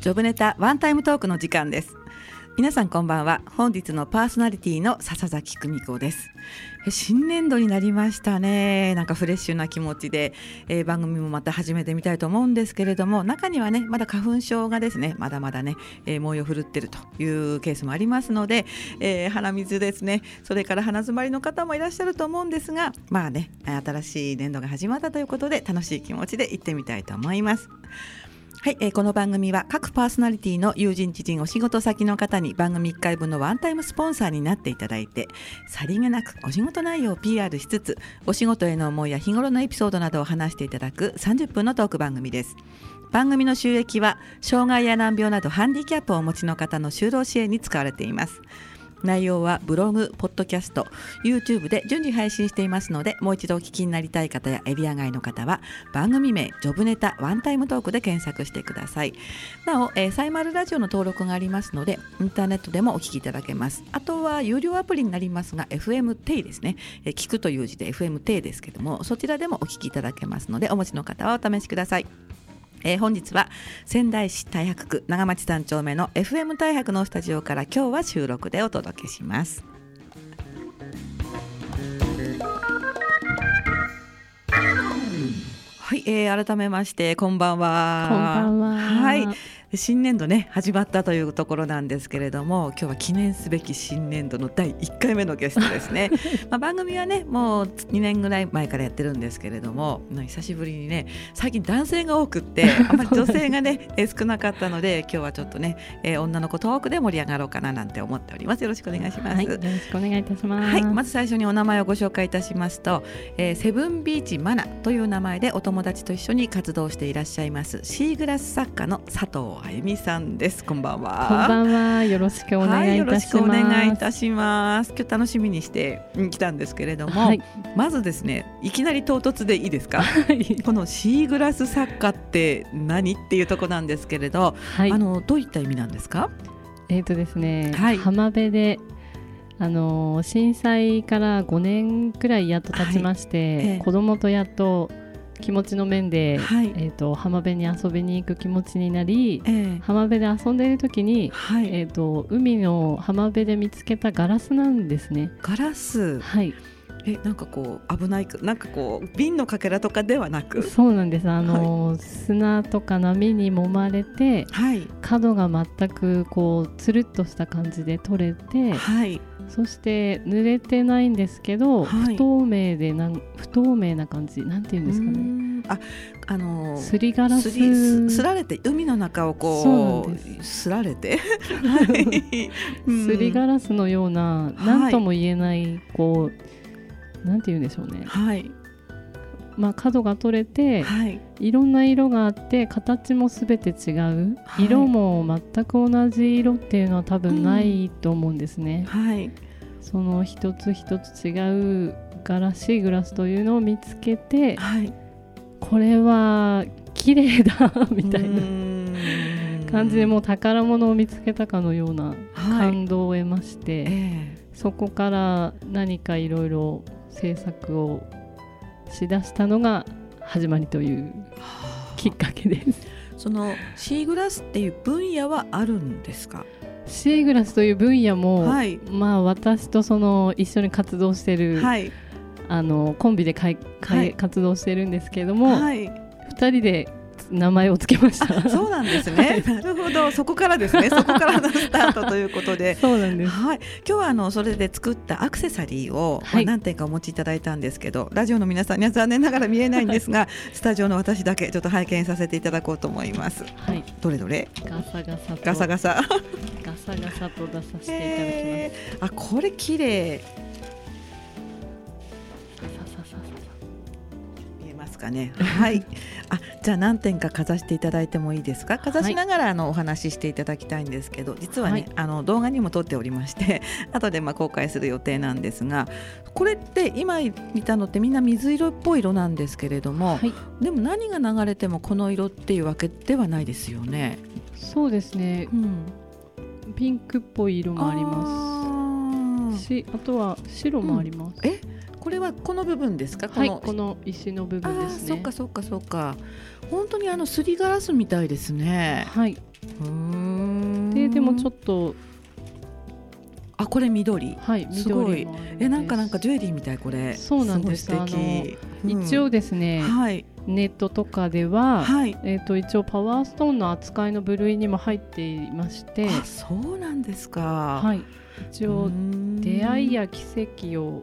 ジョブネタワンタイムトークの時間です。皆さんこんばんは。本日のパーソナリティの笹崎久美子です。新年度になりましたね。なんかフレッシュな気持ちで、えー、番組もまた始めてみたいと思うんですけれども中にはねまだ花粉症がですねまだまだね、えー、猛威を振るってるというケースもありますので、えー、鼻水ですね。それから鼻づまりの方もいらっしゃると思うんですがまあね新しい年度が始まったということで楽しい気持ちで行ってみたいと思います。はい、えー、この番組は各パーソナリティの友人知人お仕事先の方に番組1回分のワンタイムスポンサーになっていただいてさりげなくお仕事内容を PR しつつお仕事への思いや日頃のエピソードなどを話していただく30分のトーク番組です。番組の収益は障害や難病などハンディキャップをお持ちの方の就労支援に使われています。内容はブログ、ポッドキャスト、YouTube で順次配信していますのでもう一度お聞きになりたい方やエリア外の方は番組名ジョブネタワンタイムトークで検索してください。なお、えー、サイマルラジオの登録がありますのでインターネットでもお聞きいただけます。あとは有料アプリになりますが FM テイですね、えー、聞くという字で FM テイですけどもそちらでもお聞きいただけますのでお持ちの方はお試しください。えー、本日は仙台市太白区長町三丁目の FM 太白のスタジオから今日は収録でお届けします。はい、えー、改めましてこんばんは。こんばんは。はい。新年度ね始まったというところなんですけれども今日は記念すべき新年度の第1回目のゲストですね。まあ番組はねもう2年ぐらい前からやってるんですけれども久しぶりにね最近男性が多くってあんまり女性がね 少なかったので今日はちょっとね、えー、女の子トークで盛り上がろうかななんて思っております。よろしくお願いします、はい、よろしくお願いいたします。はいまず最初にお名前をご紹介いたしますと、えー、セブンビーチマナという名前でお友達と一緒に活動していらっしゃいますシーグラス作家の佐藤あゆみさんです。こんばんは。こんばんは。よろしくお願いいたします。はい、よろしくお願いいたします。今日楽しみにして来たんですけれども、はい、まずですね、いきなり唐突でいいですか？はい、このシーグラス作家って何っていうとこなんですけれど、あのどういった意味なんですか？えっ、ー、とですね、浜辺であの震災から5年くらいやっと経ちまして、はいええ、子供とやっと気持ちの面で、はい、えーと、浜辺に遊びに行く気持ちになり、えー、浜辺で遊んでいる時に、はい、えーと、海の浜辺で見つけたガラスなんですね。ガラス？はい。えなんかこう危ないなんかこう瓶のかけらとかではなく？そうなんです。あの、はい、砂とか波に揉まれて、はい、角が全くこうつるっとした感じで取れて、はい、そして濡れてないんですけど、はい、不透明でなん不透明な感じなんていうんですかね。ああのー、すりガラス。すられて海の中をこうす。られて。すりガラスのような何とも言えないこうなんていうんでしょうね。はいまあ、角が取れて、はい、いろんな色があって形も全て違う、はい、色も全く同じ色っていうのは多分ないと思うんですね。うん、はい、その一つ一つ違うガラシーグラスというのを見つけて、はい、これは綺麗だ みたいな。感じでもう宝物を見つけたかのような感動を得まして、はいえ。ー、そこから何かいろいろ制作をしだしたのが始まりというきっかけです。そのシーグラスっていう分野はあるんですか？シーグラスという分野も、はい、まあ私とその一緒に活動してる、はい、あのコンビでかいかい、はい、活動してるんですけれども、はい、2人で名前をつけました。そうなんですね、なるほど。そこからですね。そこからのスタートということで。そうなんです、はい、今日はあのそれで作ったアクセサリーを、はい、まあ、何点かお持ちいただいたんですけどラジオの皆さんには残念ながら見えないんですがスタジオの私だけちょっと拝見させていただこうと思います、はい、どれどれ？ガサガサガサガサ。ガサガサと出させていただきます。あこれ綺麗ますかね。はい。あ、じゃあ何点かかざしていただいてもいいですか？かざしながらあのお話ししていただきたいんですけど、実はね、はい、あの動画にも撮っておりまして、後でまあ公開する予定なんですが、これって今見たのってみんな水色っぽい色なんですけれども、はい、でも何が流れてもこの色っていうわけではないですよね。そうですね、うん、ピンクっぽい色もありますしあとは白もあります、え？これはこの部分ですか？はいこの石の部分ですね。そっかそっかそっか。本当にあのすりガラスみたいですね。はい。ででもちょっとあこれ緑。はい緑えなんかなんかジュエリーみたいこれ。そうなんです。あの、うん、一応ですね、はい、ネットとかでは、はい、えっ、ー、と一応パワーストーンの扱いの部類にも入っていまして。あそうなんですか。はい。一応出会いや奇跡を、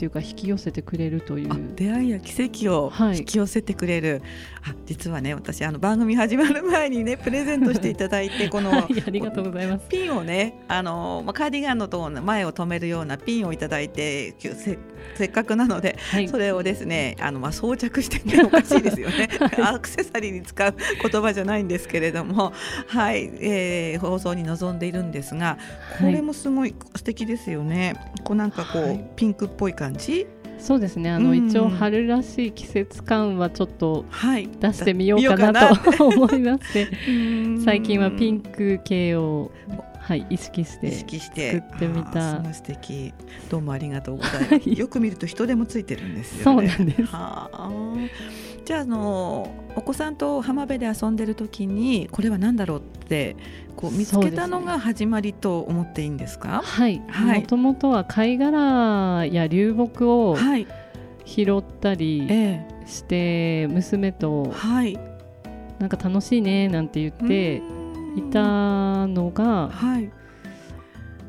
ていうか引き寄せてくれるという。出会いや奇跡を引き寄せてくれる、はい、あ実はね私あの番組始まる前にね プレゼントしていただいてこの、はい、ありがとうございます。ピンをねあの、まあ、カーディガンのと前を止めるようなピンをいただいてせせっかくなので、はい、それをですねあの、まあ、装着してっておかしいですよね。アクセサリーに使う言葉じゃないんですけれどもはい、えー、放送に臨んでいるんですがこれもすごい素敵ですよね。こうなんかこう、ピンクっぽいい感じ？そうですねあの、うん、一応春らしい季節感はちょっと出してみようかなと 思いまして最近はピンク系をはい、意識して作ってみた。素敵。どうもありがとうございます。よく見ると人でもついてるんですよ、ね、そうなんです。はあ。じゃああのお子さんと浜辺で遊んでる時にこれは何だろうってこう見つけたのが始まりと思っていいんですか？はい。もともとは貝殻や流木を拾ったりして、娘と、はい、なんか楽しいねなんて言っていたのが。はい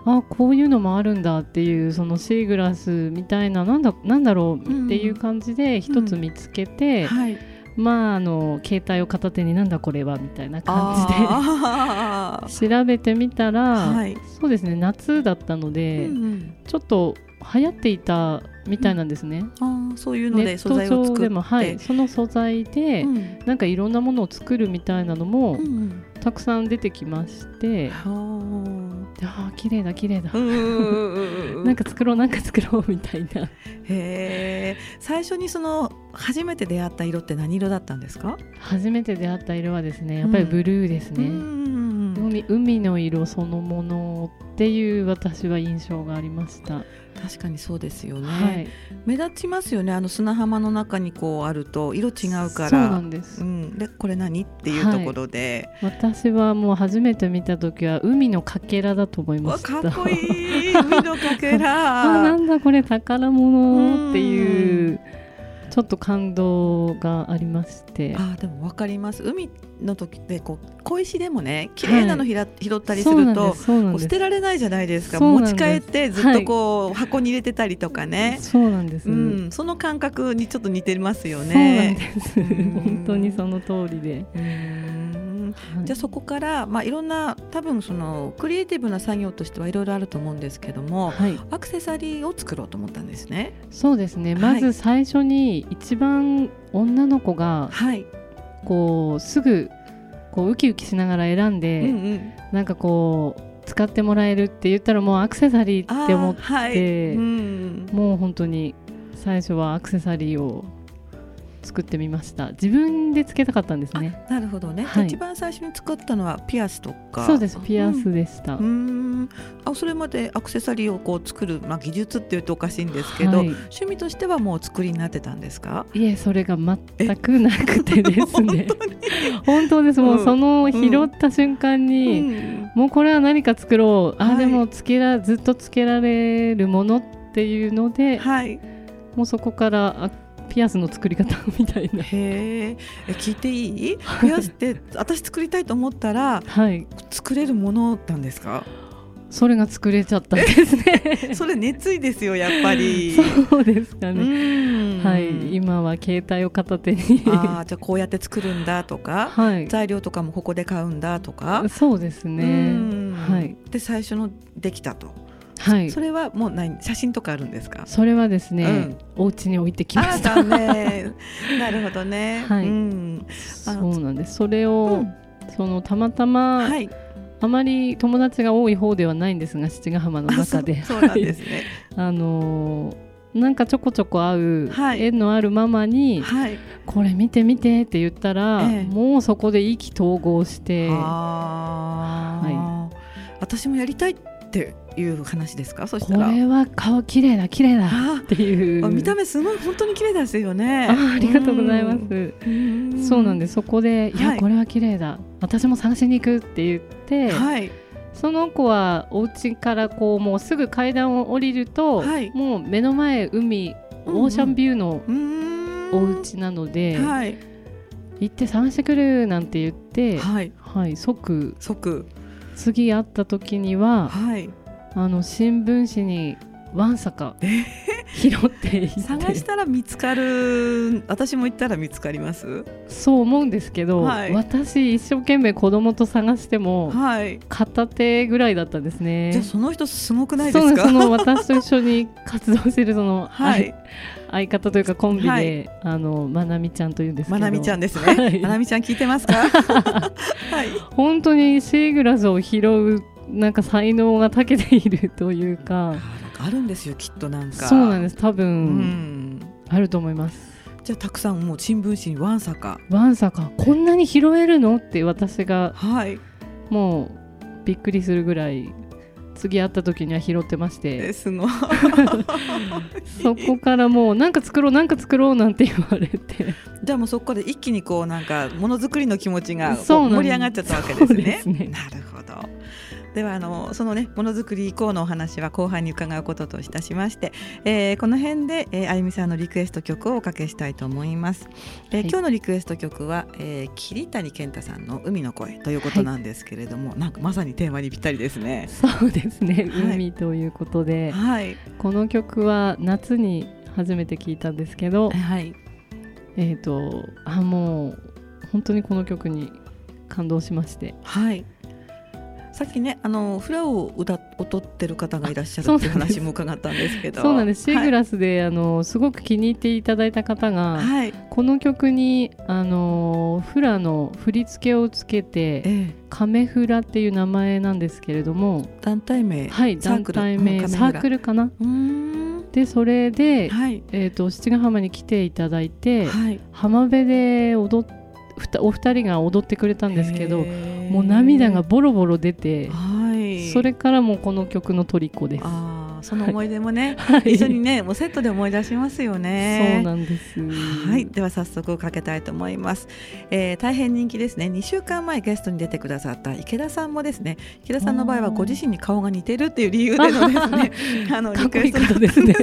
あこういうのもあるんだっていうそのシーグラスみたいななんだなんだろうっていう感じで一つ見つけて、うんはい、まああの携帯を片手になんだこれはみたいな感じで 調べてみたら、はい、そうですね夏だったので、うんうん、ちょっと流行っていたみたいなんですね。うん、あそういうので素材を作って。でも、はい、その素材で、うん、なんかいろんなものを作るみたいなのも、うんうん、たくさん出てきまして。ああ綺麗だ綺麗だ。なんか作ろうなんか作ろうみたいな。へえ。最初にその初めて出会った色って何色だったんですか？初めて出会った色はですねやっぱりブルーですね、海海の色そのものっていう私は印象がありました。確かにそうですよね、はい、目立ちますよね。あの砂浜の中にこうあると色違うから。そうなんです、うん、でこれ何？っていうところで、はい、私はもう初めて見た時は海のかけらだと思いました。かっこいい。海のかけら。あなんだこれ宝物っていうちょっと感動がありまして。あでも分かります。海の時ってこう小石でもね綺麗なのひら、はい、拾ったりすると捨てられないじゃないですか。持ち帰ってずっとこう、はい、箱に入れてたりとかね。そうなんです、うん、その感覚にちょっと似てますよね。そうなんです。本当にその通りで。じゃあそこから、まあ、いろんな多分そのクリエイティブな作業としてはいろいろあると思うんですけども、はい、アクセサリーを作ろうと思ったんですね。そうですね、まず最初に一番女の子が、はい、こうすぐこうウキウキしながら選んで、うんうん、なんかこう使ってもらえるって言ったらもうアクセサリーって思って、はい。うん、もう本当に最初はアクセサリーを作ってみました。自分でつけたかったんですね。なるほどね、はい、一番最初に作ったのはピアスとか。そうです。ピアスでした、うん、あそれまでアクセサリーをこう作る、まあ、技術っていうとおかしいんですけど、はい、趣味としてはもう作りになってたんですか？いえそれが全くなくてですね。本当です。もうその拾った瞬間に、うん、もうこれは何か作ろう、あでもつけらずっとつけられるものっていうので、はい、もうそこからピアスの作り方 みたいな。へえ聞いていい？ピアスって私作りたいと思ったら、はい、作れるものなんですか？それが作れちゃったんですね。それ熱意ですよやっぱり。そうですかね。はい。今は携帯を片手に。あじゃあこうやって作るんだとか、はい、材料とかもここで買うんだとか。そうですね。はい。で最初のできたとはい、それはもう何写真とかあるんですか？それはですね、うん、お家に置いてきました。ね なるほどね、はい、うん、そうなんです。それを、うん、そのたまたま、はい、あまり友達が多い方ではないんですが七ヶ浜の中で。そうなんですね、あのなんかちょこちょこ会う縁のあるママに、はい、これ見て見てって言ったら、ええ、もうそこで意気投合して、はい、私もやりたいっていう話ですか？そしたら。これは顔綺麗だ綺麗だっていう。見た目すごい本当に綺麗ですよね。あありがとうございます。そうなんです。そこで、い、やこれは綺麗だ。私も探しに行くって言って、はい、その子はお家からこうもうすぐ階段を降りると、はい、もう目の前海オーシャンビューのお家なので、はい、行って探してくるなんて言って、はい、はい、即。即次会った時には、はい、あの新聞紙にわんさか拾って探したら見つかる私も行ったら見つかります？そう思うんですけど、はい、私一生懸命子供と探しても、はい、片手ぐらいだったんですね。じゃあその人すごくないですか？その私と一緒に活動してるその、はい、相方というかコンビで、はい、あのまなみちゃんというんですけど。まなみちゃんですね、はい、まなみちゃん聞いてますか？はい。本当にシーグラスを拾うなんか才能が長けているというかあるんですよきっとなんか。そうなんです。多分、うん、あると思います。じゃあたくさんもう新聞紙にわんさか。わんさかこんなに拾えるの？って私が、はい、もうびっくりするぐらい次会った時には拾ってまして。すごい。そこからもうなんか作ろうなんか作ろうなんて言われて。じゃあもうそこで一気にこうなんかものづくりの気持ちが盛り上がっちゃったわけですね。すね。なるほどではあのそのねものづくり以降のお話は後半に伺うことといたしまして、えー、この辺で、えー、あゆみさんのリクエスト曲をおかけしたいと思います、えー、はい、今日のリクエスト曲は、えー、桐谷健太さんの海の声ということなんですけれども、はい、なんかまさにテーマにぴったりですね。そうですね。海ということで、はい、この曲は夏に初めて聞いたんですけど、はい、えっ、ー、とあもう本当にこの曲に感動しまして。はいさっきねあのフラを歌踊ってる方がいらっしゃるっていう話も伺ったんですけど。そうなんです。シーグラスで、はい、あのすごく気に入っていただいた方が、はい、この曲にあのフラの振り付けをつけて、ええ、カメフラっていう名前なんですけれども団体名。はい団体名サークルかな？でそれで、はい、えーと、七ヶ浜に来ていただいて、はい、浜辺で踊ってお二人が踊ってくれたんですけどもう涙がボロボロ出て、はい、それからもこの曲の虜です。その思い出もね、はい、一緒にねもうセットで思い出しますよね。そうなんです。はい、では早速かけたいと思います。えー、大変人気ですね。2週間前ゲストに出てくださった池田さんもですね、池田さんの場合はご自身に顔が似てるっていう理由でのですね、あのリクエストですね。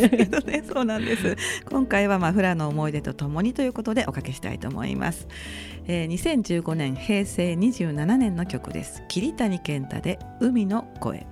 ねそうなんです。今回はまあフラの思い出とともにということでおかけしたいと思います。えー、2015年平成27年の曲です。桐谷健太で海の声。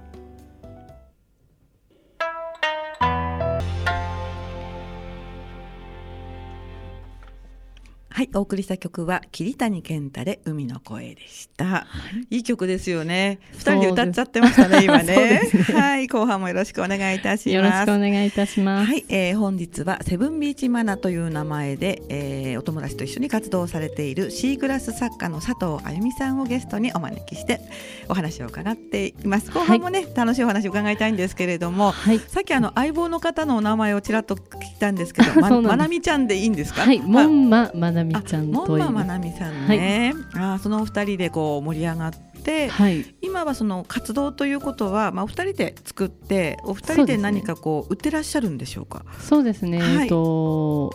はい、お送りした曲は桐谷健太で海の声でした。はい、いい曲ですよね。二人で歌っちゃってましたね、今ね ね、はい、後半もよろしくお願いいたします。よろしくお願いいたします。はい、えー、本日はセブンビーチマナという名前で、えー、お友達と一緒に活動されているシーグラス作家の佐藤あゆみさんをゲストにお招きしてお話を伺っています。後半もね、はい、楽しいお話を伺いたいんですけれども、はい、さっきあの相棒の方のお名前をちらっと聞いたんですけど、ま まなみちゃんでいいんですか？はい、もんままなみちゃんと門馬まなみさんね、はい、あそのお二人でこう盛り上がって、はい、今はその活動ということは、まあ、お二人で作ってお二人で何かこう売ってらっしゃるんでしょうか？そうですね、はい、えっと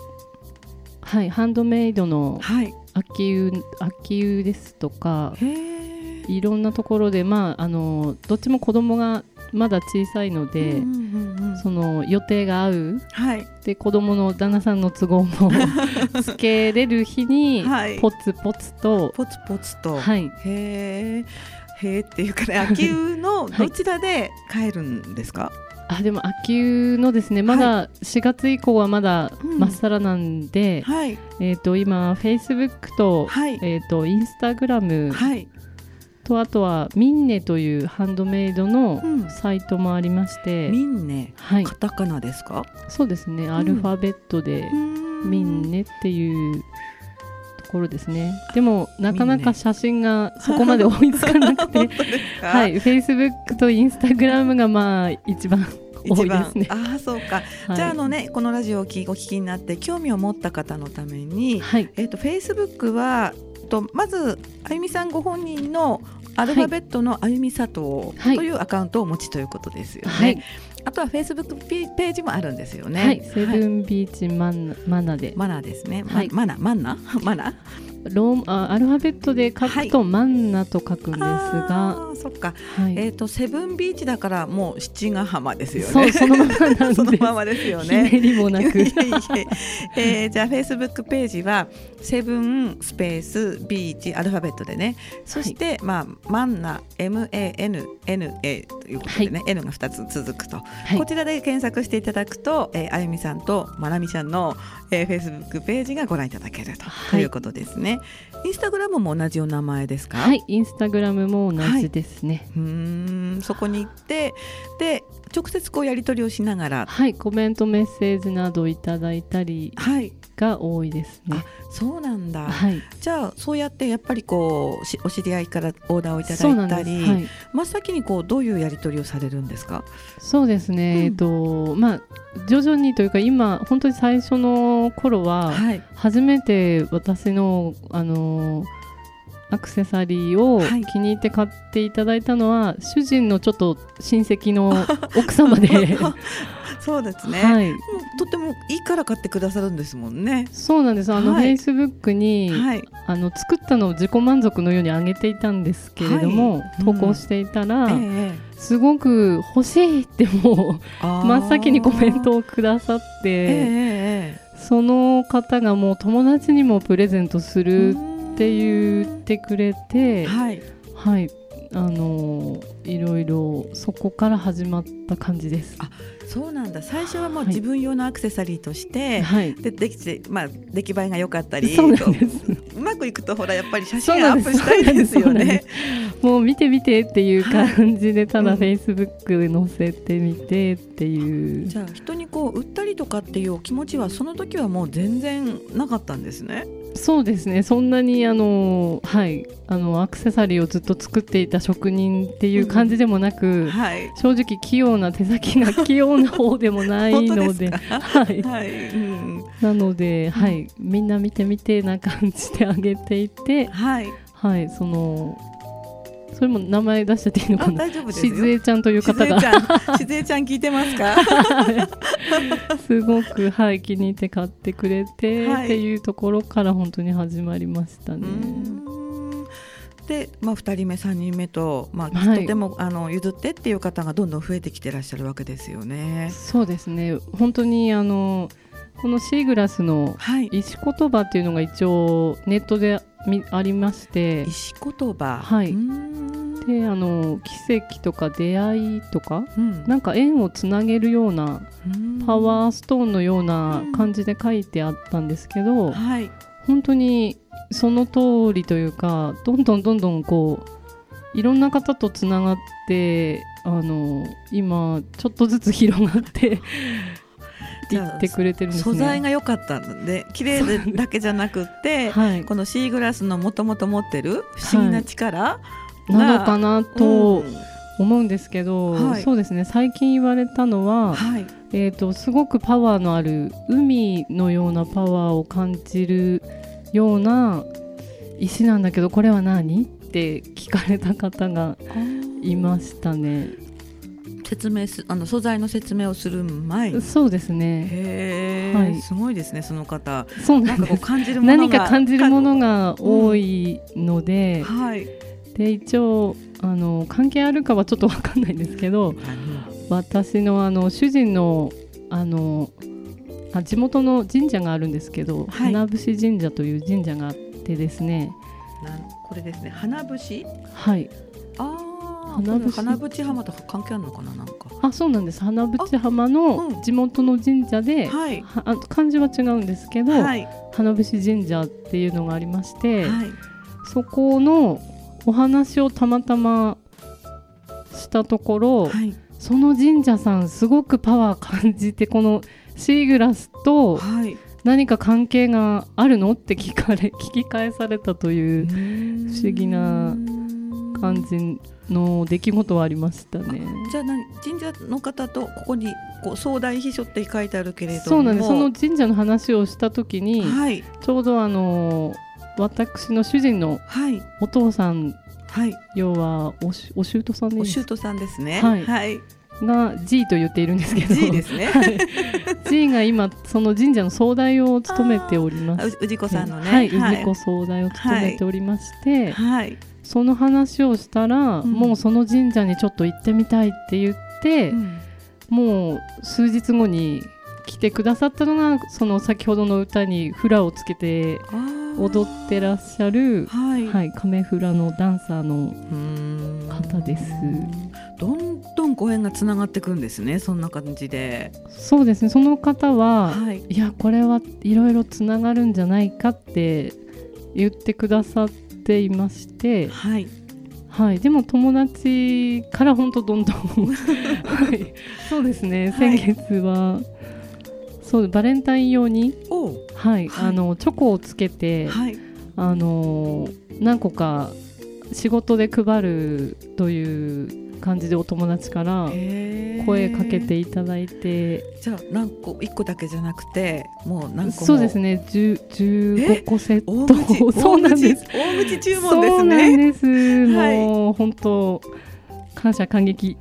はいハンドメイドの秋湯、秋湯ですとかいろんなところでまああのどっちも子供がまだ小さいので、うんうんうん、その予定が合う、はい、で子供の旦那さんの都合も つけれる日に、ポツポツと。ポツポツと、はい、へえへえっていうかね秋湯のどちらで帰るんですか、はい、あでも秋湯のですねまだ4月以降はまだまっさらなんで、はい、えーと、今フェイスブックと,、はい。えーと、インスタグラム、はいとあとはミンネというハンドメイドのサイトもありまして、うん、ミンネ、はい、カタカナですか？そうですね、アルファベットでミンネっていうところですね。でもなかなか写真がそこまで追いつかなくて。はいフェイスブックとインスタグラムがまあ一番多いですね。ああそうか。はい、じゃああのねこのラジオをお聞きになって興味を持った方のために、はい、えっ、ー、とフェイスブックはとまずあゆみさんご本人のアルファベットのあゆみ佐藤というアカウントをお持ちということですよね。はい、あとはフェイスブックページもあるんですよね。はい、セブンビーチマナ,、マナで。マナですね。はい、マナマナマナ。ローあアルファベットで書くと、マンナと書くんですが、そっか、はい、えっ、ー、とセブンビーチだからもう七ヶ浜ですよね。そうそのままなんで そのままですよね。ひねりもなく。えー、じゃあフェイスブックページはセブンスペースビーチアルファベットでね、そして、はい、まあマンナ M A N N A ということでね、はい、N が二つ続くと、はい、こちらで検索していただくと、えー、あゆみさんとまなみちゃんの、えー、フェイスブックページがご覧いただけると,、ということですね。インスタグラムも同じお名前ですか？はい、インスタグラムも同じですね。はい、うんそこに行ってで直接こうやり取りをしながら。はいコメントメッセージなどいただいたりが多いですね。そうなんだ、はい、じゃあそうやってやっぱりこうお知り合いからオーダーをいただいたり、はい、真っ先にこうどういうやり取りをされるんですか？そうですね、うん、えっとまあ徐々にというか今本当に最初の頃は、初めて私のあのアクセサリーを気に入って買っていただいたのは、はい、主人のちょっと親戚の 奥様で。そうですね、はい、とてもいいから買ってくださるんですもんね。そうなんです。あの、フェイスブックに、はい、あの作ったのを自己満足のように上げていたんですけれども、はい、投稿していたら、うんえすごく欲しいってもう真っ先にコメントをくださって、えその方がもう友達にもプレゼントするって言ってくれて、はい、はい、あのいろいろそこから始まった感じです。あそうなんだ。最初はもう自分用のアクセサリーとして、はい、でできて、まあ、出来栄えが良かったりうまくいくとほらやっぱり写真アップしたいですよね。もう見て見てっていう感じで、ただフェイスブック載せてみてっていう、じゃあ人にこう売ったりとかっていうお気持ちはその時はもう全然なかったんですね。そうですね。そんなにあの、はい、あのアクセサリーをずっと作っていた職人っていう感じでもなく、うんはい、正直器用な手先が器用な方でもないのではい、はい。うん、なので、はい、みんな見てみてな感じであげていて、はい。はい、そのそれも名前出しちゃっていいのかな？大丈夫ですしずえちゃんという方が。しずえちゃん聞いてますか？すごくはい気に入って買ってくれて、はい、っていうところから本当に始まりましたね。で、まあ、2人目3人目と、まあ、はい、とてもあの譲ってっていう方がどんどん増えてきてらっしゃるわけですよね。そうですね本当にあのこのシーグラスの石言葉っていうのが一応ネットでありまして。石言葉。はい。であの奇跡とか出会いとか、うん、なんか縁をつなげるようなパワーストーンのような感じで書いてあったんですけど、はい、本当にその通りというかどんどんどんどんこういろんな方とつながってあの今ちょっとずつ広がって言ってくれてるんです、ね、素材が良かったので綺麗だけじゃなくて、はい、このシーグラスのもともと持ってる不思議な力、はい、なのかなと思うんですけど、うんはい、そうですね。最近言われたのは、えーと、すごくパワーのある海のようなパワーを感じるような石なんだけどこれは何？って聞かれた方がいましたね。説明すあの素材の説明をする前そうですね。へえ、はい、すごいですねその方。そうなんか感じるものが何か感じるものが多いので、うん、はい。で一応あの関係あるかはちょっと分かんないんですけど、私のあの主人のあのあ地元の神社があるんですけど、はい、花節神社という神社があってですね。これですね。花節はい。あ花淵花淵浜と関係あるのかななんか。あそうなんです。花淵浜の地元の神社で、はい、あ漢字は違うんですけど、はい、花淵神社っていうのがありまして、はい、そこのお話をたまたましたところ、はい、その神社さんすごくパワー感じてこのシーグラスと何か関係があるのって聞かれ聞き返されたという不思議な感じの出来事はありましたね。じゃあ神社の方とここにこう総大秘書って書いてあるけれどそうなんです。その神社の話をした時に、はい、ちょうどあの私の主人のお父さん、はい、要はおしお舅さんでお舅さんですね。はい、はい。が G と言っているんですけど。G ですね、はい、G が今その神社の総代を務めております。氏子さんのね。はい、氏子総代を務めておりまして、はい、その話をしたら、うん、もうその神社にちょっと行ってみたいって言って、うん、もう数日後に来てくださったのがその先ほどの歌にフラをつけて踊ってらっしゃる、はい、はい、亀フラのダンサーの方です。どんどんご縁がつながっていくんですねそんな感じで。そうですねその方は、はい、いやこれはいろいろつながるんじゃないかって言ってくださっていまして。はい。はい、でも友達から本当どんどん はい、そうですね、先月はそうバレンタイン用に、はい、はい、あのチョコをつけて、はい、あの何個か仕事で配るという感じでお友達から声かけていただいて。じゃあ何個1個だけじゃなくてもう何個そうですね。15個セット。そうなんです。大口注文ですね。そうなんです、もう本当感謝感激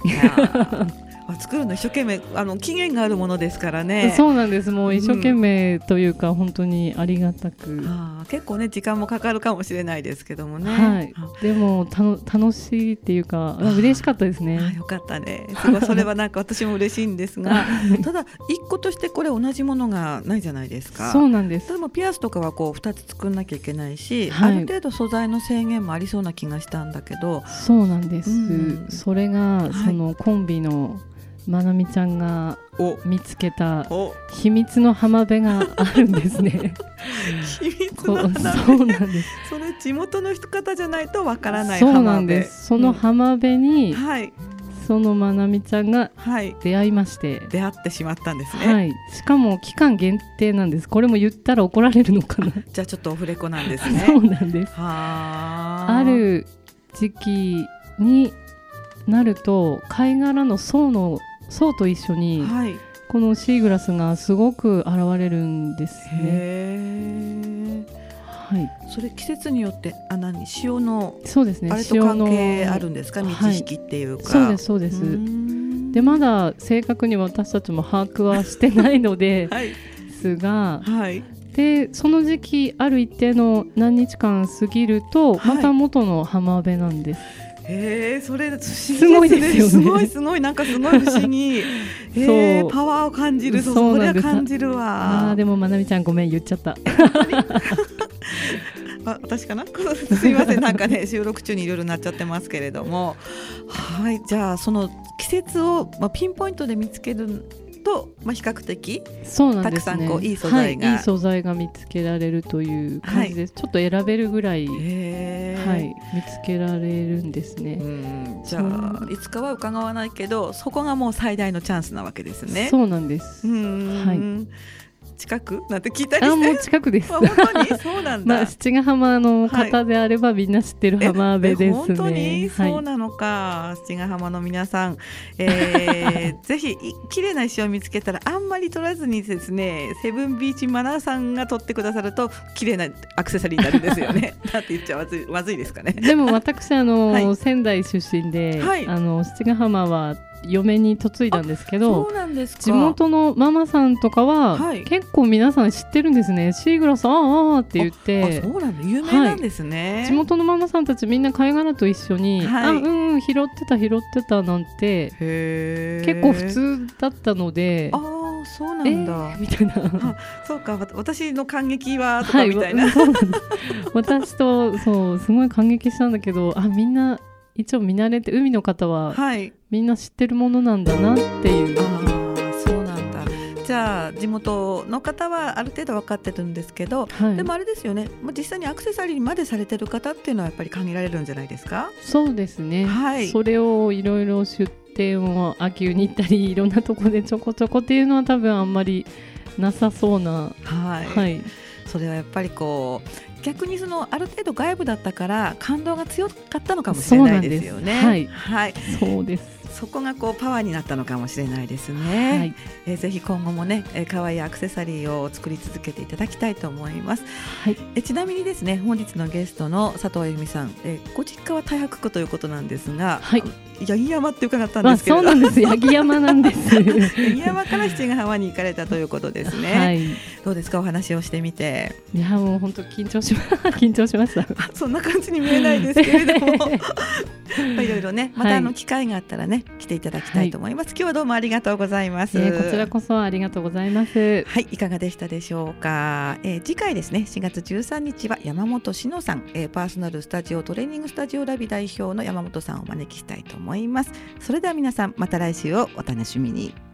作るの一生懸命あの期限があるものですからね。そうなんです。もう一生懸命というか、うん、本当にありがたく。あ結構ね時間もかかるかもしれないですけどもね、はい、でもたの楽しいっていうか嬉しかったですね。よかったね。すごいそれはなんか私も嬉しいんですが ただ一個としてこれ同じものがないじゃないですか。そうなんです。でもピアスとかはこう2つ作んなきゃいけないし、はい、ある程度素材の制限もありそうな気がしたんだけど。そうなんです、うん、それがそのコンビのまなみちゃんが見つけた秘密の浜辺があるんですね。秘密のそうなんです。それ地元の方じゃないとわからないそうなんです。その浜辺に、うん、はい。そのまなみちゃんが出会いまして、はい、出会ってしまったんですね、はい、しかも期間限定なんです。これも言ったら怒られるのかな。じゃあちょっとオフレコなんですね。そうなんです。ある時期になると貝殻の層の層と一緒に、はい、このシーグラスがすごく現れるんですね。はい、それ季節によってあ何？潮のそうですね。あれと関係あるんですか？満ち引きっていうか、はい、そうですそうです。でまだ正確に私たちも把握はしてないので はい、すが、はい、でその時期ある一定の何日間過ぎるとまた元の浜辺なんです。えー、それ不思議ですね。すごいすごいなんかすごい不思議。えー、パワーを感じる。そうそれは感じるわ。あでもまなみちゃんごめん言っちゃった。あ私かな？すみませんなんかね収録中にいろいろなっちゃってますけれどもはいじゃあその季節を、まあ、ピンポイントで見つけると、まあ、比較的そうなんです、ね、たくさんこういい素材が、はい、いい素材が見つけられるという感じです、はい、ちょっと選べるぐらい、はい、見つけられるんですね。じゃあいつかは伺わないけどそこがもう最大のチャンスなわけですね。そうなんです。はい近く？なんて聞いたりあもう近くです。本当に？そうなんだ。まあ七ヶ浜の方であれば、みんな知ってる浜辺ですね。本当にそうなのか、七ヶ浜の皆さん、えー、ぜひ綺麗な石を見つけたらあんまり取らずにですね、セブンビーチマナーさんが取ってくださると綺麗なアクセサリーになるんですよね。だって言っちゃまずいまずいですかね。でも私あの、はい、仙台出身で、はい、あの七ヶ浜は嫁に嫁いだんですけど地元のママさんとかは、はい、結構皆さん知ってるんですね。シーグラスあああって言って。そうなんだ。有名なんですね、はい、地元のママさんたちみんな貝殻と一緒に、はい、あうんうん拾ってた拾ってたなんて結構普通だったのでああそうなんだ、えー、みたいな。そうか。私の感激はとかみたいな、はい、私とそうすごい感激したんだけどあみんな一応見慣れて海の方は、はい、みんな知ってるものなんだなっていう。あそうなんだ。じゃあ地元の方はある程度分かってるんですけど、はい、でもあれですよね、まあ、実際にアクセサリーまでされてる方っていうのはやっぱり限られるんじゃないですか？そうですね、はい、それをいろいろ出店を秋に行ったりいろんなところでちょこちょこっていうのは多分あんまりなさそうな。はい、はい。それはやっぱりこう逆にそのある程度外部だったから感動が強かったのかもしれないですよね。はい、はい、そうです。そこがこうパワーになったのかもしれないですね。はい、えー、ぜひ今後もね、えー、可愛いアクセサリーを作り続けていただきたいと思います。はい、えちなみにですね、本日のゲストの佐藤由美さん、えー、ご実家は太白区ということなんですが、はい、八木山って伺ったんですけど、そうなんです。八木山なんです。八木山から七ヶ浜に行かれたということですね。はい、どうですか？お話をしてみて。いやもう本当緊張しま 緊張しました。そんな感じに見えないですけれども、いろいろね、またあの機会があったらね、来ていただきたいと思います。はい、今日はどうもありがとうございます、えー、こちらこそありがとうございます。はい、いかがでしたでしょうか？えー、次回ですね、4月13日は山本志乃さん、えー、パーソナルスタジオトレーニングスタジオラビ代表の山本さんをお招きしたいと思います。それでは皆さんまた来週をお楽しみに。